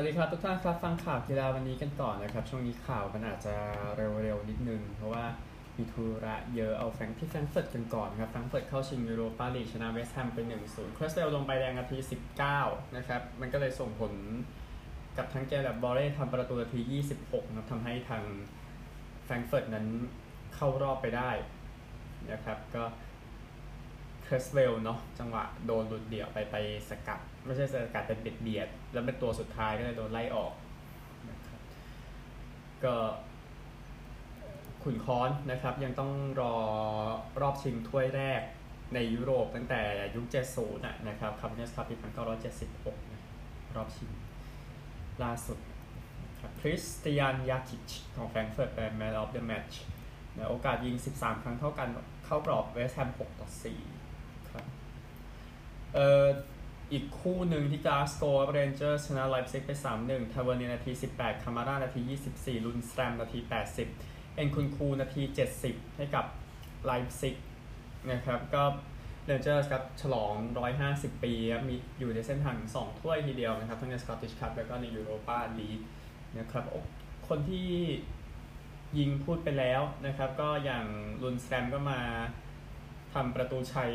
วัสดีครับทุกท่านครับฟังข่าวกีฬาวันนี้กันก่อนะครับ ช่วงนี้ข่าวมันอาจจะเร็วๆนิดนึง เพราะว่ามีธุระเยอะเอาแฟรงที่แฟรงเฟิร์ตกันก่อนครับแฟรงเฟิร์ตเข้าชิงยูโรปาลีกชนะเวสต์แฮมไป1-0ครสเซลลงไปแดงนาที 19 นะครับ มันก็เลยส่งผลกับทั้งเกแบบบอลเล่ทำประตูนาที 26นะทำให้ทางแฟรงเฟิร์ตนั้นเข้ารอบไปได้นะครับก็ ครสเวลเนาะจังหวะโดนหลุดเดี่ยวไปไปสกัด ไม่ใช่สกัดเป็นเบียดเบียด แล้วเป็นตัวสุดท้ายก็เลยโดนไล่ออกนะครับก็ขุนค้อนนะครับ ยังต้องรอรอบชิงถ้วยแรกในยุโรปตั้งแต่ยุค70นะนะครับ Cup Winners' Cup ปี1976นะรอบชิงล่าสุดครับคริสเตียนยาคิชของแฟรงก์เฟิร์ตเป็น man of the match โอกาสยิง 13 ครั้งเท่ากันเข้ากรอบเวสต์แฮม6ต่อ4 เอ่ออีกคู่หนึ่งที่กลาสโกว์เรนเจอร์ชนะไลป์ซิกไป 3-1ทาเวอร์เนียร์นาที 18 คามาร่านาที 24 ลุนด์สแตรมนาที 80 เอ็นคุนคูนาที 70 ให้กับไลป์ซิกนะครับก็เรนเจอร์ครับฉลอง 150 ปีครับมีอยู่ในเส้นทาง 2 ถ้วยทีเดียวนะครับ ทั้งในสกอตติชคัพแล้วก็ในยูโรปาลีกนะครับคนที่ยิงพูดไปแล้วนะครับ ก็อย่างลุนด์สแตรมก็มาทำประตูชัย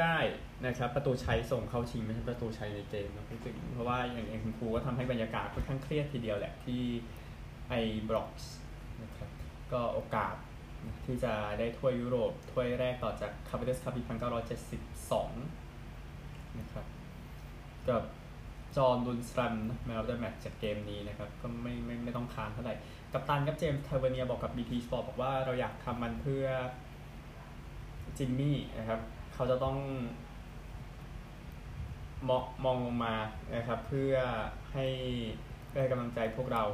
ได้นะครับประตูชัยส่งเข้าชิงไม่ใช่ประตูชัยในเกมนะพูดถึงเพราะว่าอย่างเอ็นคุนคูก็ทำให้บรรยากาศค่อนข้างเครียดทีเดียวแหละที่ไอบร็อกซ์นะครับก็โอกาสที่จะได้ถ้วยยุโรปถ้วยแรกต่อจากคัพวินเนอร์สคัพปีพันเก้าร้อยเจ็ดสิบสองนะครับกับจอห์นลุนด์สแตรม man of the match จากเกมนี้นะครับ ก็ไม่ไม่ไม่ต้องค้านเท่าไหร่ กัปตันกับเจมส์ทาเวอร์เนียร์บอกกับ BT Sport บอกว่าเราอยากทำมันเพื่อจิมมี่นะครับ เขาจะต้องมองมองลงมานะครับ เพื่อให้ให้กำลังใจพวกเรา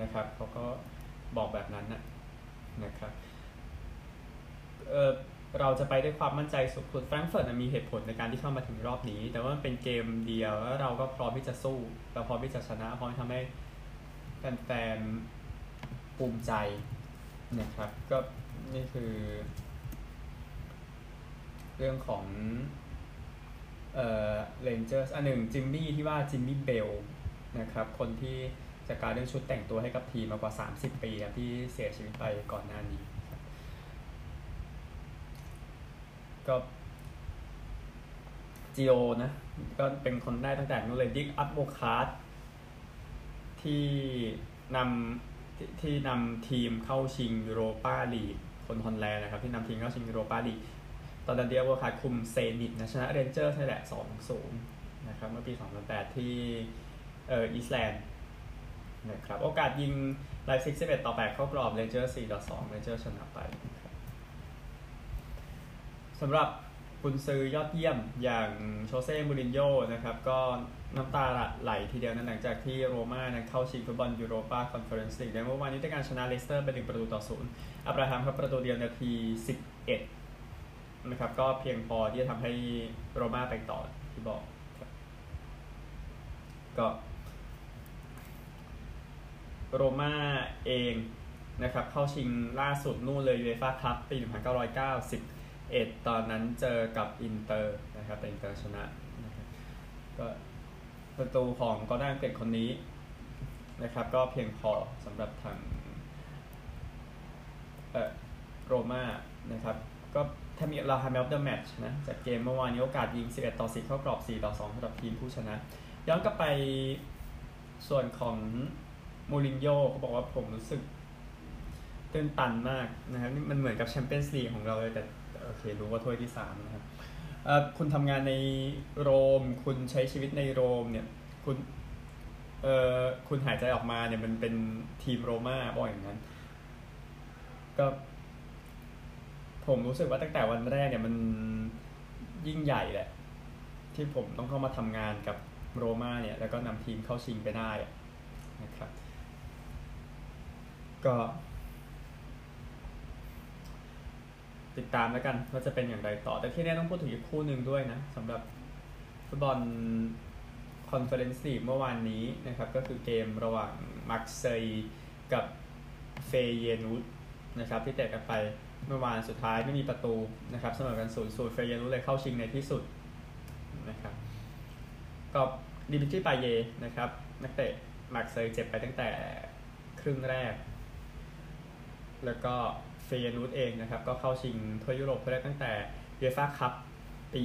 นะครับเขาก็บอกแบบนั้นนะนะครับเออเราจะไปด้วยความมั่นใจสุดๆแฟรงก์เฟิร์ตมีเหตุผลในการที่เข้ามาถึงรอบนี้ แต่ว่ามันเป็นเกมเดียวแล้วเราก็พร้อมที่จะสู้ เราพร้อมที่จะชนะพร้อมทำให้แฟนๆภูมิใจนะครับ ก็นี่คือ เรื่องของเอ่อเรนเจอร์สอันหนึ่งจิมมี่ที่ว่าจิมมี่เบลนะครับคนที่จัดการเรื่องชุดแต่งตัวให้กับทีมมากว่า 30 ปีครับที่เสียชีวิตไปก่อนหน้านี้ก็จีโอนะก็เป็นคนได้ตั้งแต่นู้นเลยดิกอัพโบคาร์ดที่นำที่นำทีมเข้าชิงยูโรปาลีกคนฮอลแลนด์นะครับ ที่นำทีมเข้าชิงยูโรปาลีก ตอนนั้นเดียว่าขาดคุมเซนิตนะชนะเรนเจอร์ใช่แหละสองศูนย์นะครับเมื่อปี 2008 ที่เอ่ออีสต์แลนด์นะครับโอกาสยิงไลป์ซิก11ต่อ 8 เข้ากรอบเรนเจอร์4ต่อ2เรนเจอร์ชนะไปสำหรับกุนซือยอดเยี่ยมอย่างโชเซ่มูรินโญ่นะครับก็น้ำตาไหลทีเดียวนะหลังจากที่โรม่านั้นเข้าชิงฟุตบอลยูโรปาคอนเฟอเรนซ์ลีกในเมื่อวานนี้ด้วยการชนะเลสเตอร์ไปหนึ่งประตูต่อศูนย์อับราฮัมครับประตูเดียวนาที 11 นะครับ ก็เพียงพอที่จะทำให้โรม่าไปต่อที่บอกก็โรม่าเองนะครับ เข้าชิงล่าสุดนู่นเลยยูเอฟ่าคัพปี 1991 ตอนนั้นเจอกับอินเตอร์นะครับแต่อินเตอร์ชนะนะครับก็ประตูของกอร์ดานเกตคนนี้นะครับ ก็เพียงพอสำหรับทางเออโรม่านะครับ ก็ ถ้ามีลาฮาเมลเดอร์แมตช์นะจากเกมเมื่อวานนี้โอกาสยิง 11 ต่อ4เข้ากรอบ 4 ต่อ2สำหรับทีมผู้ชนะ ย้อนกลับไปส่วนของมูรินโญ่เขาบอกว่าผมรู้สึกตื่นตันมากนะครับนี่มันเหมือนกับแชมเปี้ยนส์ลีกของเราเลย แต่โอเค รู้ว่าถ้วยที่สามนะครับคุณทำงานในโรม คุณใช้ชีวิตในโรมเนี่ยคุณเอ่อคุณหายใจออกมาเนี่ยมันเป็นทีมโรม่าบอกอย่างนั้น ก็ ผมรู้สึกว่าตั้งแต่วันแรกเนี่ยมันยิ่งใหญ่แหละ ที่ผมต้องเข้ามาทำงานกับโรม่าเนี่ย แล้วก็นำทีมเข้าชิงไปได้นะครับ ก็ติดตามแล้วกันว่าจะเป็นอย่างไรต่อ แต่ที่แนี้ต้องพูดถึงอีกคู่หนึ่งด้วยนะสำหรับฟุตบอลคอนเฟอเรนซ์ลีกเมื่อวานนี้นะครับ ก็คือเกมระหว่างมาร์เซย์กับเฟเยนูร์ดนะครับ ที่แตกกันไป เมื่อวานสุดท้ายไม่มีประตูนะครับเสมอกันศูนย์ศูนย์เฟเยนูร์ดเลยเข้าชิงในที่สุดนะครับก็ดิมิทรีปาเยนะครับ นักเตะมาร์กเซยเจ็บไปตั้งแต่ครึ่งแรก แล้วก็เฟเยนูร์ดเองนะครับ ก็เข้าชิงถ้วยยุโรปเพื่อตั้งแต่ยูฟ่าคัพปี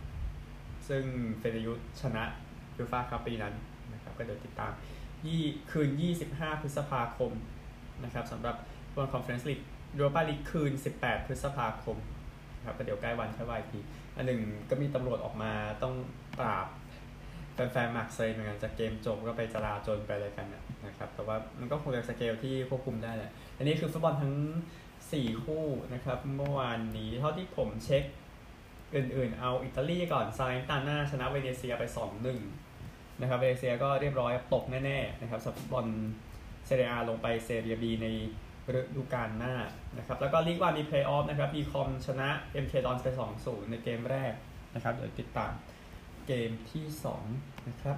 2002 ซึ่งเฟเยนูร์ดชนะยูฟ่าคัพปีนั้นนะครับก็เดี๋ยวติดตามยี่คืน 25 พฤษภาคมนะครับสำหรับบอลคอนเฟอเรนซ์ลีก โรปาลีกคืน 18 พฤษภาคมครับเดี๋ยวใกล้วันค่อยว่าอีกทีอันหนึ่งก็มีตำรวจออกมาต้องปราบแฟนๆมาร์กเซยเหมือนกันจากเกมจบก็ไปจลาจลไปอะไรกันนะครับแต่ว่ามันก็คงจะสเกลที่ควบคุมได้แหละอันนี้คือฟุตบอลทั้ง 4 คู่นะครับเมื่อวานนี้เท่าที่ผมเช็คอื่นๆ เอาอิตาลีก่อนซาแลร์นิตาน่าชนะเวเนเซียไป 2-1นะครับเวเนเซียก็เรียบร้อยตกแน่ๆนะครับสำหรับฟุตบอลเซเรียอาลงไปเซเรียบีใน ฤดูกาลหน้านะครับ แล้วก็ลีกวันมีเพลย์ออฟนะครับวีคอมบ์ชนะ MK ดอนไป 2-0 ในเกมแรกนะครับ เดี๋ยวติดตามเกมที่ 2 นะครับ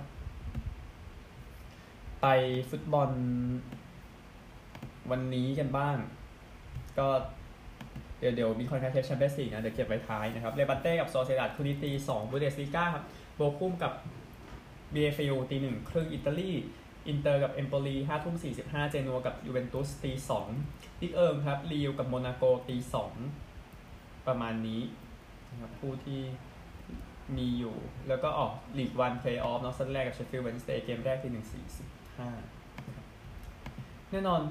ไปฟุตบอลวันนี้กันบ้าง ก็เดี๋ยวเดี๋ยวมีคอนแทคเทปแชมเปี้ยนส์ลีกนะ เดี๋ยวเก็บไว้ท้ายนะครับ เลบันเต้กับโซเซดัดคูนิตี2บูเดสลิก้าครับ โบคุมกับ BFU ตีหนึ่งครึ่งอิตาลี อินเตอร์กับเอมโปลีห้าทุ่มสี่สิบห้าเจนัวกับยูเวนตุสตีสองลิกเอิร์มครับลีวกับโมนาโกตีสองประมาณนี้นะครับผู้ที่มีอยู่ แล้วก็ออกลีกวันเพลย์ออฟนะซันเดอร์แลนด์กับเชฟฟิลด์เวนส์เดย์เกมแรกตีหนึ่งสี่สิบห้าแน่นอน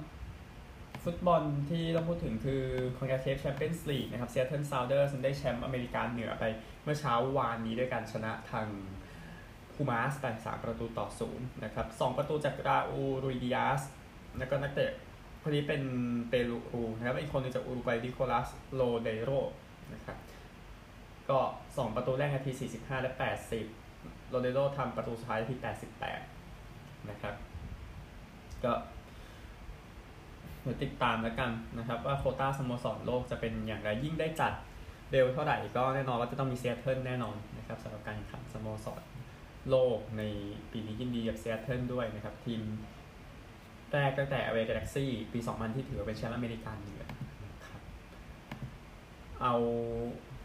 ฟุตบอลที่ต้องพูดถึงคือคอนคาเคฟแชมเปี้ยนส์ลีกนะครับซีแอตเทิลซาวน์เดอร์สได้แชมป์อเมริกาเหนือไปเมื่อเช้าวานนี้ด้วยการชนะทาง พูมาสไปสามประตูต่อศูนย์นะครับสองประตูจากราอูลรุยดิอาซแล้วก็นักเตะคนนี้เป็นเปรูนะครับอีกคนนึงจากอูรุกวัยนิโคลัสโลเดโรนะครับก็สองประตูแรกนาที 45 และ 80 โลเดโรทำประตูสุดท้ายนาที 88 นะครับ ก็เดี๋ยวติดตามแล้วกันนะครับ ว่าโควตาสโมสรโลกจะเป็นอย่างไรยิ่งได้จัดเร็วเท่าไหร่ก็แน่นอนว่าจะต้องมีซีแอตเทิลแน่นอนนะครับสำหรับการแข่งขันสโมสร โลกในปีนี้ยินดีกับซีแอตเทิลด้วยนะครับ ทีมแรกตั้งแต่แอลเอกาแล็กซี่ปี 2000 ที่ถือว่าเป็นแชมป์อเมริกันเหนือนะครับเอา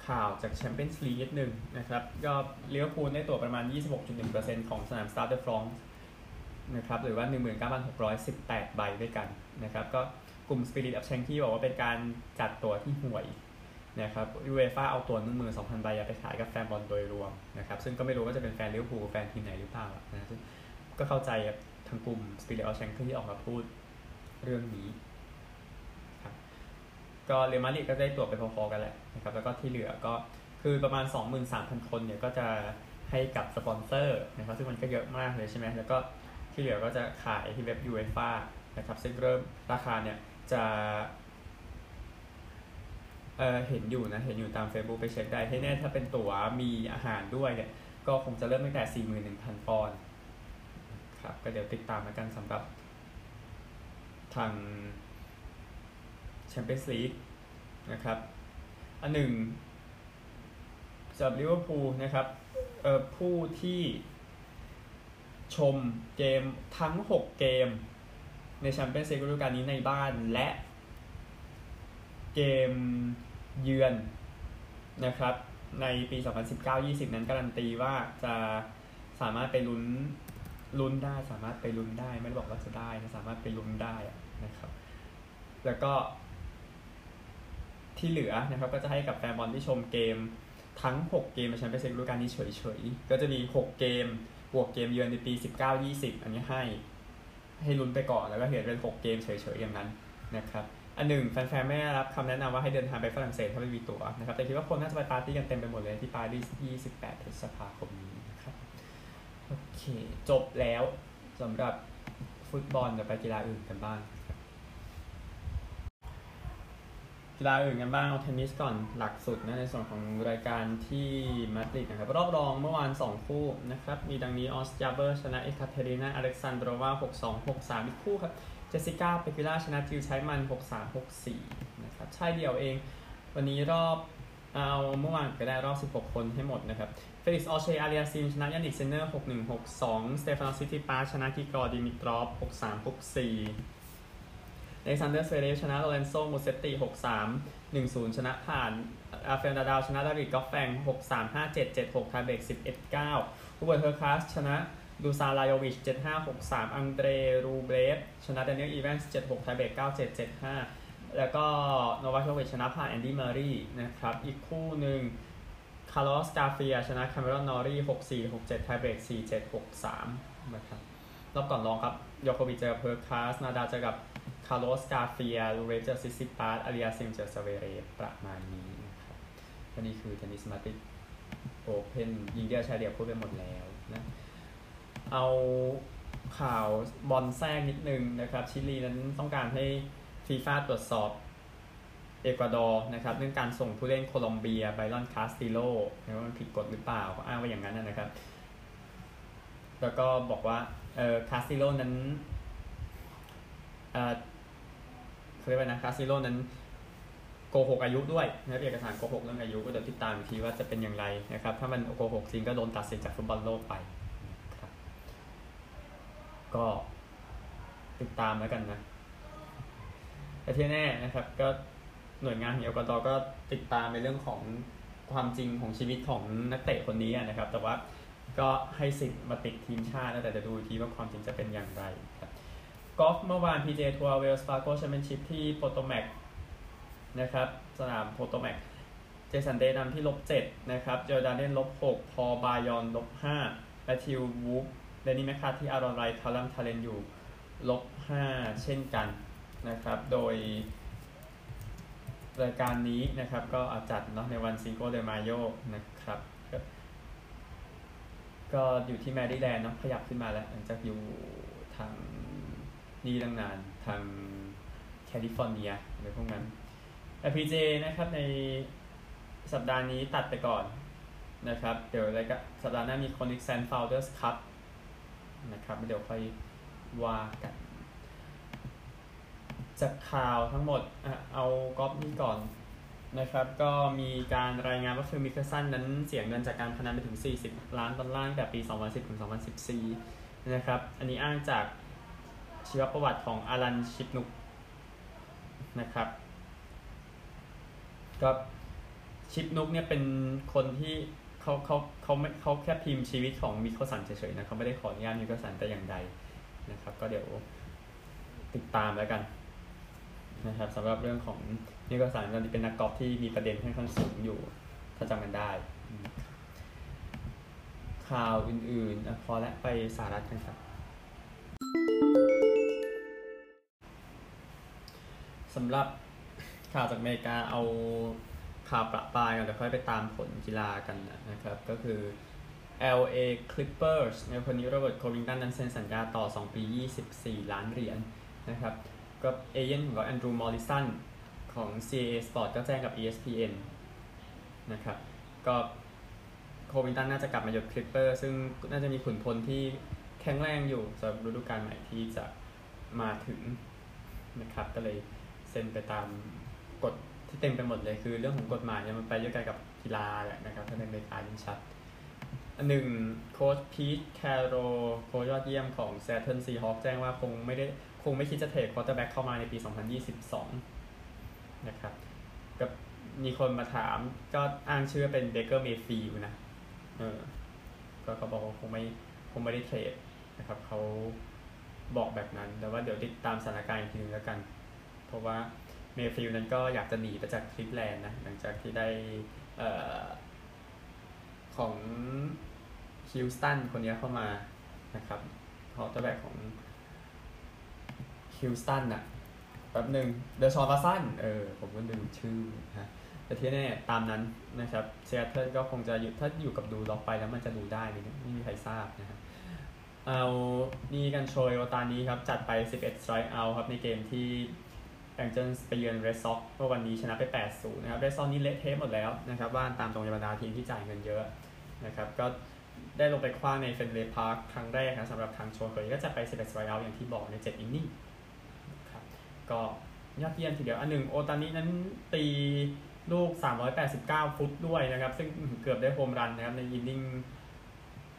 ข่าวจากแชมเปี้ยนส์ลีกนิดนึงนะครับ ก็ลิเวอร์พูลได้ตั๋วประมาณ 26.1%ของสนามสตาร์เดอร์ฟรองส์นะครับหรือว่า 19,618 ใบด้วยกันนะครับ ก็กลุ่ม Spirit of c h a n k y บอกว่าเป็นการจัดตั๋วที่ห่วย นะครับยูเอฟ่าเอาตั๋วหนึ่งหมื่นสองพันใบไปขายกับแฟนบอลโดยรวมนะครับซึ่งก็ไม่รู้ว่าจะเป็นแฟนลิเวอร์พูลแฟนทีมไหนหรือเปล่านะซึ่งก็เข้าใจทางกลุ่ม Spirit of Shankly ที่ออกมาพูดเรื่องนี้ครับก็เรอัลมาดริดก็ได้ตั๋วไปพอๆกันแหละนะครับแล้วก็ที่เหลือก็คือประมาณ 23,000 คนเนี่ยก็จะให้กับสปอนเซอร์นะครับซึ่งมันก็เยอะมากเลยใช่ไหมแล้วก็ที่เหลือก็จะขายที่เว็บยูเอฟ่านะครับซึ่งเริ่มราคาเนี่ยจะ เออเห็นอยู่นะ เห็นอยู่ตาม Facebook ไปเช็คได้ให้แน่ถ้าเป็นตั๋วมีอาหารด้วยเนี่ย ก็คงจะเริ่มตั้งแต่ 41,000 ปอนด์ครับ ก็เดี๋ยวติดตามกันสำหรับ ทางแชมเปี้ยนส์ลีกนะครับ อันหนึ่งสำหรับลิเวอร์พูลนะครับเอ่อผู้ที่ชมเกมทั้ง 6 เกมในแชมเปี้ยนส์ลีกฤดูกาลนี้ในบ้านและ เกมเยือนนะครับในปี 2019-20 นั้นการันตีว่าจะสามารถไปลุ้นลุ้นได้สามารถไปลุ้นได้ ไม่ได้บอกว่าจะได้นะสามารถไปลุ้นได้นะครับ แล้วก็ ที่เหลือนะครับ ก็จะให้กับแฟนบอลที่ชมเกมทั้ง 6 เกมในแชมเปี้ยนส์ลีกฤดูกาลนี้เฉยๆ ก็จะมี 6 เกมบวกเกมเยือนในปี 19-20 อันนี้ให้ ให้ลุ้นไปก่อนแล้วก็เห็นเป็น 6 เกมเฉยๆอย่างนั้นนะครับ อันหนึ่งแฟนๆไม่ได้รับคำแนะนำว่าให้เดินทางไปฝรั่งเศสถ้าไม่มีตั๋วนะครับแต่คิดว่าคนน่าจะไปปาร์ตี้กันเต็มไปหมดเลยที่ปารีส28พฤษภาคมนี้นะครับโอเค จบแล้วสำหรับฟุตบอลจะไปกีฬาอื่นกันบ้างกีฬาอื่นกันบ้างเอาเทนนิสก่อนล่าสุดนะในส่วนของรายการที่มาดริดนะครับรอบรองเมื่อวาน 2 คู่นะครับ มีดังนี้ออนส์ จาเบอร์ชนะเอคาเทรินาอเล็กซานโดรวา 6-2 6-3 อีกคู่ครับ จสสิก้าเปกิล่าชนะจิวใช้มัน 6364 นะครับ ใช่เดียวเอง วันนี้รอบเอาเมื่อวานก็ได้รอบ 16 คนให้หมดนะครับ เฟลิกซ์ออเชอาเรียซินชนะยานิกเซนเนอร์ 6162 สเตฟานอสซิติปาชนะกิกอร์ดิมิตรอฟ 6364เล็กซานเดอร์เวเดชนะโรเลนโซมูเซตติหกสามหนึ่งศูนย์ชนะผ่านอาเฟลนาดาว ชนะดาวิดกอฟแฟงหกสามห้าเจ็ดเจ็ดหกไทเบกสิบเอ็ดเก้าฮูเบิร์เทอร์คลาสชนะ ดูซาลายวิชเจ็ดห้าหกสามอังเดรรูเบรฟชนะเดนิเอลอีแวนส์เจ็ดหกไทเบกเก้าเจ็ดเจ็ดห้าแล้วก็โนวาโชวิชชนะผ่านแอนดี้เมอรี่นะครับ อีกคู่หนึ่งคาร์ลอสกาเฟียชนะคาเมรอนนอรี่หกสี่หกเจ็ดไทเบรกสี่เจ็ดหกสามนะครับรอบก่อนรองครับโยโควิเจอเพอร์คาสนาดาเจอกับคาร์ลอสกาเฟียลูเรเจอร์ซิซิปาสอาริอาซิมเจอเซเวเรประมาณนี้นะครับก็นี่คือเทนนิสมาติกโอเพนยิงเดียวชายเดียวพูดไปหมดแล้วนะ เอาข่าวบอลแทรกนิดนึงนะครับชิลีนั้นต้องการให้ฟีฟ่าตรวจสอบเอกวาดอร์นะครับเรื่องการส่งผู้เล่นโคลอมเบียไบรอนคาสติโลว่ามันผิดกฎหรือเปล่าก็อ้างว่าอย่างนั้นนะครับ แล้วก็บอกว่าเออคาสติโลนั้นเออเขาเรียกว่านะคาสติโลนั้นโกหกอายุด้วยนะเอกสารโกหกเรื่องอายุก็เดี๋ยวติดตามอีกทีว่าจะเป็นอย่างไรนะครับ ถ้ามันโกหกจริงก็โดนตัดสิทธิ์จากฟุตบอลโลกไป ก็ติดตามแล้วกันนะแต่ที่แน่นะครับ ก็หน่วยงานของเอลกอดอก็ติดตามในเรื่องของความจริงของชีวิตของนักเตะคนนี้นะครับ แต่ว่าก็ให้สิทธิ์มาติดทีมชาติแต่จะดูทีว่าความจริงจะเป็นอย่างไรครับกอล์ฟเมื่อวาน PJ ทัวร์เวลส์ฟาโกแชมเปี้ยนชิพที่โปโตแมกนะครับสนามโปโตแมกเจสันเดย์นำที่ลบเจ็ดนะครับโจเอล ดาห์เมนลบหกพอล บาร์จอนลบห้าแมทธิววูล์ฟ เดนนี่แมคคาร์ธี อารอนไรคาลัมทาเรนอยู่ลบห้าเช่นกันนะครับ โดยรายการนี้นะครับก็อาจัดเนาะในวัน Cinco de Mayo นะครับ ก็อยู่ที่แมรี่แลนด์เนาะขยับขึ้นมาแล้วหลังจากอยู่ทางนี่ตั้งนานทางแคลิฟอร์เนียอะไรพวกนั้นแต่พีเจนะครับในสัปดาห์นี้ตัดไปก่อนนะครับ เดี๋ยวอะไรก็สัปดาห์หน้ามีคอนิกแซ นะครับเดี๋ยวค่อยว่ากัน จากข่าวทั้งหมดเอาก๊อปนี่ก่อนนะครับก็มีการรายงานว่าฟิลมิคเคลสันนั้นเสียเงินจากการพนันไปถึง 40 ล้านดอลลาร์แต่ปี 2010 ถึง 2014 นะครับ อันนี้อ้างจากชีวประวัติของอลันชิปนุกนะครับก็ชิปนุกเนี่ยเป็นคนที่ เขาเขาเขาไม่เขาแค่พิมพ์ชีวิตของมิคเคลสันเฉยๆนะเขาไม่ได้ขออนุญาตมิคเคลสันแต่อย่างใดนะครับ ก็เดี๋ยวติดตามแล้วกันนะครับสำหรับเรื่องของมิโคสันตอนนี้เป็นนักกอล์ฟที่มีประเด็นค่อนข้างสูงอยู่ ถ้าจำกันได้ ข่าวอื่นๆพอและไปสารัฐกันครับสำหรับข่าวจากอเมริกาเอา ข่าวประปายกันเดี๋ยวค่อยไปตามผลกีฬากันนะครับ ก็คือ LA Clippers ในคนนี้โรเบิร์ตโควิงตันนั้นเซ็นสัญญาต่อ 2 ปี 24 ล้านเหรียญนนะครับ ก็เอเย่นของแอนดรูมอริสันของ CAA Sport ก็แจ้งกับ ESPN นะครับ ก็โควินตันน่าจะกลับมาหยุดคลิปเปอร์ซึ่งน่าจะมีขุนพลที่แข็งแรงอยู่สำหรับฤดูกาลใหม่ที่จะมาถึงนะครับ ก็เลยเซ็นไปตามกฎ ที่เต็มไปหมดเลยคือเรื่องของกฎหมายเนี่ยมันไปด้วยกันกับกีฬาแหละนะครับถ้าในอเมริกายิ่งชัดอันหนึ่งโค้ชพีทแคโรโค้ชยอดเยี่ยมของซีแอตเทิลซีฮอว์คส์แจ้งว่าคงไม่ได้คงไม่คิดจะเทรดควอเตอร์แบ็กเข้ามาในปี 2022 นะครับก็มีคนมาถามก็อ้างชื่อเป็นเบเกอร์เมย์ฟิลด์นะเออก็เขาบอกว่าคงไม่คงไม่ได้เทรดนะครับเขาบอกแบบนั้น แต่ว่าเดี๋ยวติดตามสถานการณ์อีกทีนึงแล้วกัน เพราะว่า เมย์ฟิลด์นั้นก็อยากจะหนีไปจากคลีฟแลนด์นะหลังจากที่ได้ของฮิลสตันคนนี้เข้ามานะครับขอตัวแบบของฮิลสตันอะแป๊บหนึ่งเดอะชอร์บาสันเออผมก็ลืมชื่อฮะแต่ที่แน่ตามนั้นนะครับเซียเทิลก็คงจะอยู่ถ้าอยู่กับดูล็อกไปแล้วมันจะดูได้ไม่ไม่มีใครทราบนะครับเอานี่กันโชยโอตานี้ครับ จัดไป 11 strike out ครับ ในเกมที่ แองเจิลไปเยือนเรดซ็อกเมื่อวันนี้ชนะไป 8-0 นะครับเรดซ็อกนี่เละเทะหมดแล้วนะครับบ้านตามตรงยบรรดาทีมที่จ่ายเงินเยอะนะครับก็ได้ลงไปขว้างในเฟนเวย์พาร์คครั้งแรกนะสำหรับทางโชว์เคยก็จะไป11 strike out อย่างที่บอกใน 7 อินนิ่งครับก็ยอดเยี่ยมทีเดียวอันหนึ่งโอตานินั้นตีลูก 389 ฟุตด้วยนะครับ ซึ่งเกือบได้โฮมรันนะครับในอินนิ่ง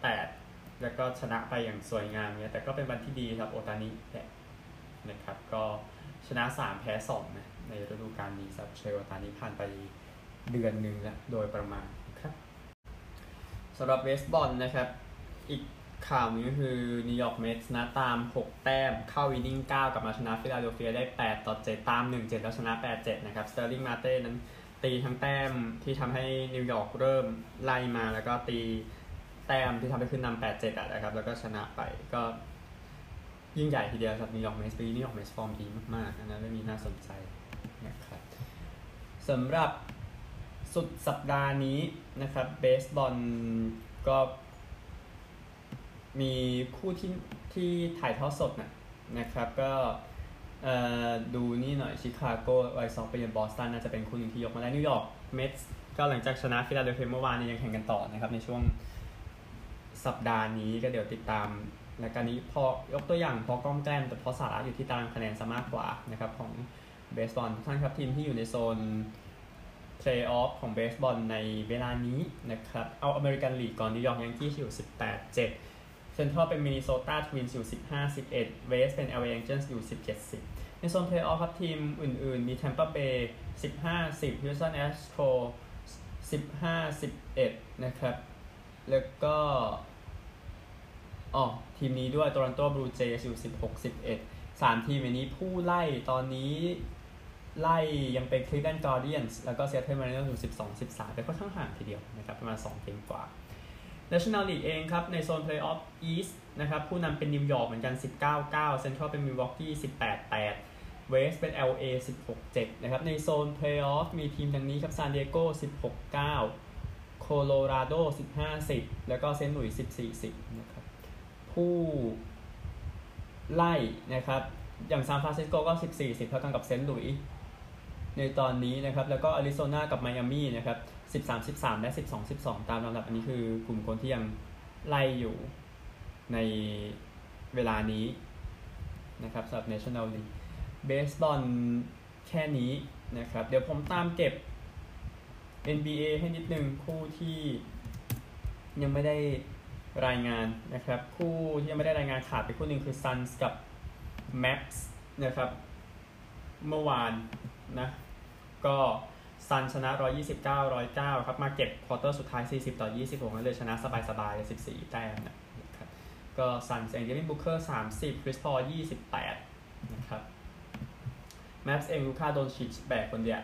8 แล้วก็ชนะไปอย่างสวยงามเนี่ยแต่ก็เป็นวันที่ดีครับโอตานินะครับก็ ชนะ 3 แพ้2นะในฤดูกาลนี้สำหรับ MLB ตอนนี้ผ่านไปเดือนหนึ่งแล้วโดยประมาณครับสำหรับเบสบอลนะครับ อีกข่าวนึงก็คือนิวยอร์กเมทส์นะตาม 6 แต้มเข้าอินนิ่ง 9 กลับมาชนะฟิลาเดลเฟียได้ 8 ต่อ 7 ตาม 1 7 แล้วชนะ 8 7 นะครับสตาร์ลิงมาร์เต้นั้นตีทั้งแต้มที่ทำให้นิวยอร์กเริ่มไล่มาแล้วก็ตีแต้มที่ทำให้ขึ้นนำ8 7อะนะครับ แล้วก็ชนะไปก็ ยิ่งใหญ่ทีเดียวสำหรับนิวยอร์กเมตส์ปีนี้นิวยอร์กเมตส์ฟอร์มดีมากๆอันนั้นเรื่องนี้น่าสนใจนะครับสำหรับสุดสัปดาห์นี้นะครับเบสบอลก็มีคู่ที่ที่ถ่ายทอดสดนะนะครับก็ดูนี่หน่อยชิคาโกไวท์ซ็อกไปยังบอสตันน่าจะเป็นคู่หนึ่งที่ยกมาได้นิวยอร์กเมตส์ก็หลังจากชนะฟิลาเดลเฟียเมื่อวานนี้ยังแข่งกันต่อนะครับในช่วงสัปดาห์นี้ก็เดี๋ยวติดตาม รายการนี้พอยกตัวอย่างพอกล้อมแกล้มแต่พอสาระอยู่ที่ตารางคะแนนซะมากกว่านะครับของเบสบอลทุกท่านครับทีมที่อยู่ในโซนเพลย์ออฟของเบสบอลในเวลานี้นะครับเอาอเมริกันลีกก่อนนิวยอร์กยังกี้อยู่ 18 7เซนทรัลเป็นมินนิโซตาทวินส์อยู่ 15 11 West เป็น LA Angels อยู่ 17 10 ในโซนเพลย์ออฟครับทีมอื่นๆ มี Tampa Bay 15 10 Houston Astros 15 11 นะครับ แล้วก็ อ๋อทีมนี้ด้วย Toronto Blue Jays อยู่16 11 3ทีมนี้ผู้ไล่ตอนนี้ไล่ยังเป็น Cleveland Guardians แล้วก็ Seattle Mariners อยู่12 13แต่ก็ข้างห่างทีเดียวนะครับประมาณ2เกมกว่า National League เองครับ ในโซน Playoff East นะครับผู้นำเป็นนิวยอร์กเหมือนกัน 19-9 Central เป็น Milwaukee 18-8 West เป็น LA 16-7 นะครับ ในโซน Playoff มีทีมดังนี้ครับ San Diego 16-9 Colorado 15-10 แล้วก็เซนต์หลุยส์14-10นะครับ ผู้ไล่นะครับ อย่างซานฟรานซิสโกก็ 14-10 เท่ากันกับเซนต์หลุยส์ในตอนนี้นะครับ แล้วก็อาริโซนากับไมอามี่นะครับ 13 13 และ 12 12 ตามลำดับอันนี้คือกลุ่มคนที่ยังไล่อยู่ในเวลานี้นะครับสำหรับ National League เบสบอลแค่นี้นะครับ เดี๋ยวผมตามเก็บ NBA ให้นิดนึงคู่ที่ยังไม่ได้ รายงานนะครับ คู่ที่ยังไม่ได้รายงานขาดไปคู่หนึ่งคือ Suns กับ Max นะครับ เมื่อวานนะก็ซันชนะ 129 109 ครับมาเก็บควอเตอร์สุดท้าย 40 ต่อ 26แล้วเลยชนะสบายๆ14 แต้มนะครับก็ซันเองเดวินบุ๊คเกอร์ 30 คริสพอล28 นะครับแมปส์เองลูก้าดอนชิชแบกคนเดียว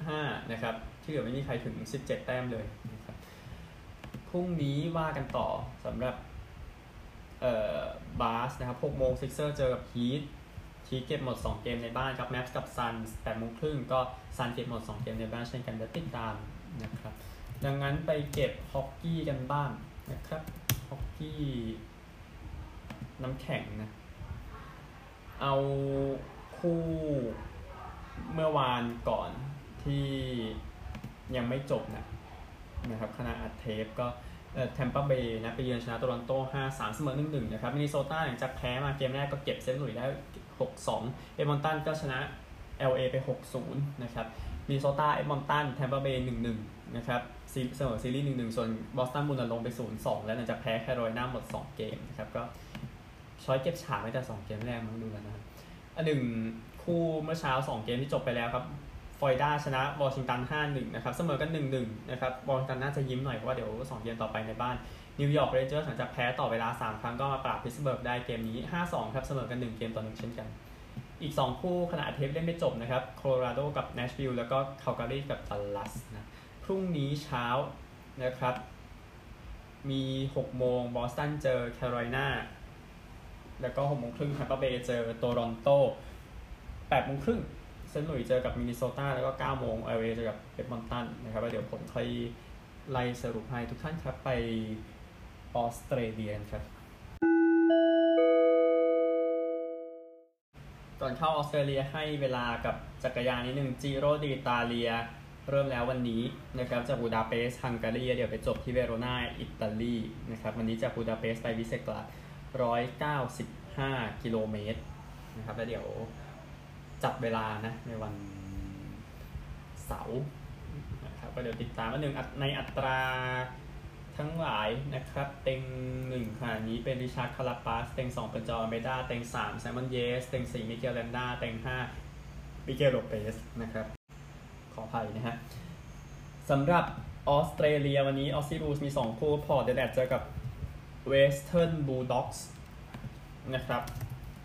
35 นะครับ ที่เหลือไม่มีใครถึง 17 แต้มเลย พรุ่งนี้ว่ากันต่อสำหรับเอ่อบาสนะครับ6โมงซิกเซอร์เจอกับฮีททีเก็บหมด 2 เกมในบ้านครับแมปส์กับซันแปดโมงครึ่งก็ซันเก็บหมด 2 เกมในบ้านเช่นกันเดี๋ยวติดตามนะครับ ดังนั้นไปเก็บฮอกกี้กันบ้างนะครับฮอกกี้น้ำแข็งนะ เอาคู่เมื่อวานก่อนที่ยังไม่จบนะ นะครับขณะอัดเทปก็แทมเปอร์เบย์นะไปเยือนชนะโตรอนโต 5-3 เสมอ 1-1 นะครับมินนิโซตาหลังจากแพ้มาเกมแรกก็เก็บเซนต์หลุยส์ได้ 6-2 เอดมอนตันก็ชนะ LA ไป 6-0 นะครับมินนิโซตาเอดมอนตันแทมเปอร์เบย์ 1-1 นะครับเสมอซีรีส์ 1-1 ส่วนบอสตันบรูอินส์ลงไป 0-2 แล้วหลังจากแพ้แคโรไลนาหมด 2 เกมนะครับก็ช้อยเก็บฉากไม่แต่ 2 เกมแรกมั้งดูแล้วนะครับอันหนึ่งคู่เมื่อเช้า 2 เกมที่จบไปแล้วครับ ฟอริดาชนะวอชิงตัน 5-1 นะครับ เสมอกัน 1-1 นะครับวอชิงตันน่าจะยิ้มหน่อย เพราะว่าเดี๋ยว 2 เกมต่อไปในบ้านนิวยอร์กเรนเจอร์หลังจากแพ้ต่อเวลา 3 ครั้งก็มาปราบพิตต์สเบิร์กได้เกมนี้ 5-2 ครับ เสมอกัน 1 เกมต่อ 1 เช่นกัน อีก 2 คู่ขณะเทปเล่นไม่จบนะครับโคโลราโดกับเนชวิลล์แล้วก็คัลการีกับดัลลัสนะพรุ่งนี้เช้านะครับมี 6 โมงบอสตันเจอแคโรไลนาแล้วก็6โมงครึ่งแทมเปอร์เบย์เจอโตรอนโต8โมงครึ่ง เซนต์หลุยส์เจอกับมินนิโซตาแล้วก็9โมงแอลเอเจอกับเอดมอนตันนะครับแล้วเดี๋ยวผมค่อยไล่สรุปให้ทุกท่านครับไปออสเตรเลียครับก่อนเข้าออสเตรเลียให้เวลากับจักรยานนิดหนึ่งจีโรดีตาเลียเริ่มแล้ววันนี้นะครับจากบูดาเปสต์ฮังการีเดี๋ยวไปจบที่เวโรนาอิตาลีนะครับวันนี้จากบูดาเปสต์ไปวิเซกลา195 กิโลเมตรนะครับแล้วเดี๋ยว จับเวลานะในวันเสาร์นะครับก็เดี๋ยวติดตามว่าหนึ่งในอัตราทั้งหลายนะครับ เต็งหนึ่งขณะนี้เป็นริชาร์ดคาราปาส เต็งสองเป็นเจาอัลเมดาเต็งสามไซมอนเยตส์ เต็งสี่มิเกลลันดาเต็งห้ามิเกลโลเปซนะครับ ขออภัยนะฮะสำหรับออสเตรเลียวันนี้ Aussie Rules มี 2 คู่ พอร์ตแอดิเลดเจอกับเวสเทิร์นบูลด็อกส์นะครับ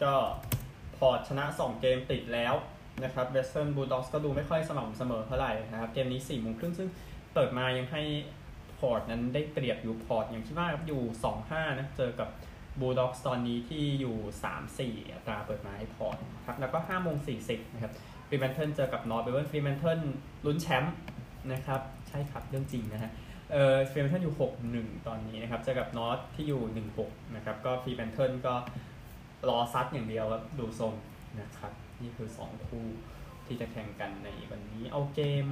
ก็ พอร์ตชนะ 2 เกมติดแล้วนะครับเวสเทิร์นบูลด็อกส์ก็ดูไม่ค่อยสม่ำเสมอเท่าไหร่นะครับ เกมนี้4ี่โมงครึ่งซึ่งเปิดมายังให้พอร์ตนั้นได้เปรียบอยู่พอร์ตอย่างที่ว่าครับอยู่ 2-5 นะเจอกับบูลด็อกส์ตอนนี้ที่อยู่ 3-4 อัตราเปิดมาให้พอร์ตครับแล้วก็5โมง40นะครับฟรีแมนเทิลเจอกับนอร์ทเมลเบิร์นฟรีแมนเทิลลุ้นแชมป์นะครับใช่ครับเรื่องจริงนะฮะเออฟรีแมนเทิลอยู่ 6-1 ตอนนี้นะครับเจอกับนอร์ทที่อยู่ 1-6 นะครับก็ฟรีแมนเทิลก็ รอซัดอย่างเดียวครับดูทรงนะครับ นี่คือ 2 คู่ที่จะแข่งกันในวันนี้ เอาเกม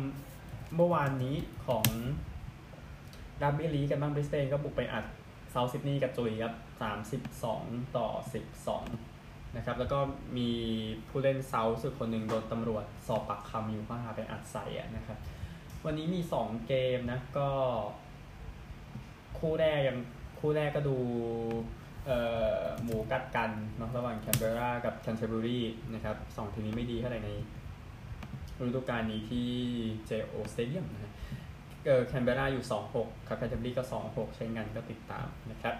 เมื่อวานนี้ของรักบี้ลีกกันบ้างบริสเบนก็บุกไปอัดเซาท์ซิดนีย์กระจุยครับ 32 ต่อ 12 นะครับ แล้วก็มีผู้เล่นเซาท์ซิดคนหนึ่งโดนตำรวจสอบปากคำอยู่ว่าไปอัดใส่นะครับ วันนี้มี 2 เกมนะ ก็ คู่แรกยังคู่แรกก็ดู หมูกัดกันเนาะระหว่างแคนเบรากับแคนเทอร์เบอรีนะครับสองทีมนี้ไม่ดีเท่าไหร่ในฤดูกาลนี้ที่ GIO Stadium นะฮะเออแคนเบราอยู่ 2-6 ครับแคนเทอร์เบอรีก็ 2-6ใช้งานก็ติดตามนะครับ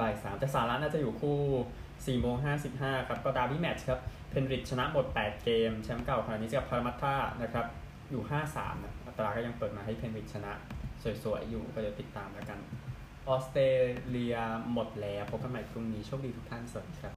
บ่ายสามแต่สาระน่าจะอยู่คู่4โมง55 ครับ ก็ดาร์บี้แมตช์ครับ เพนริธชนะหมด 8 เกม แชมป์เก่าขณะนี้จะกับพารามัตตานะครับ อยู่ 5-3นะอัตราก็ยังเปิดมาให้เพนริดชนะ สวยๆ อยู่ก็เดี๋ยวติดตามแล้วกัน ออสเตรเลียหมดแล้วพบกันใหม่พรุ่งนี้โชคดีทุกท่านสวัสดีครับ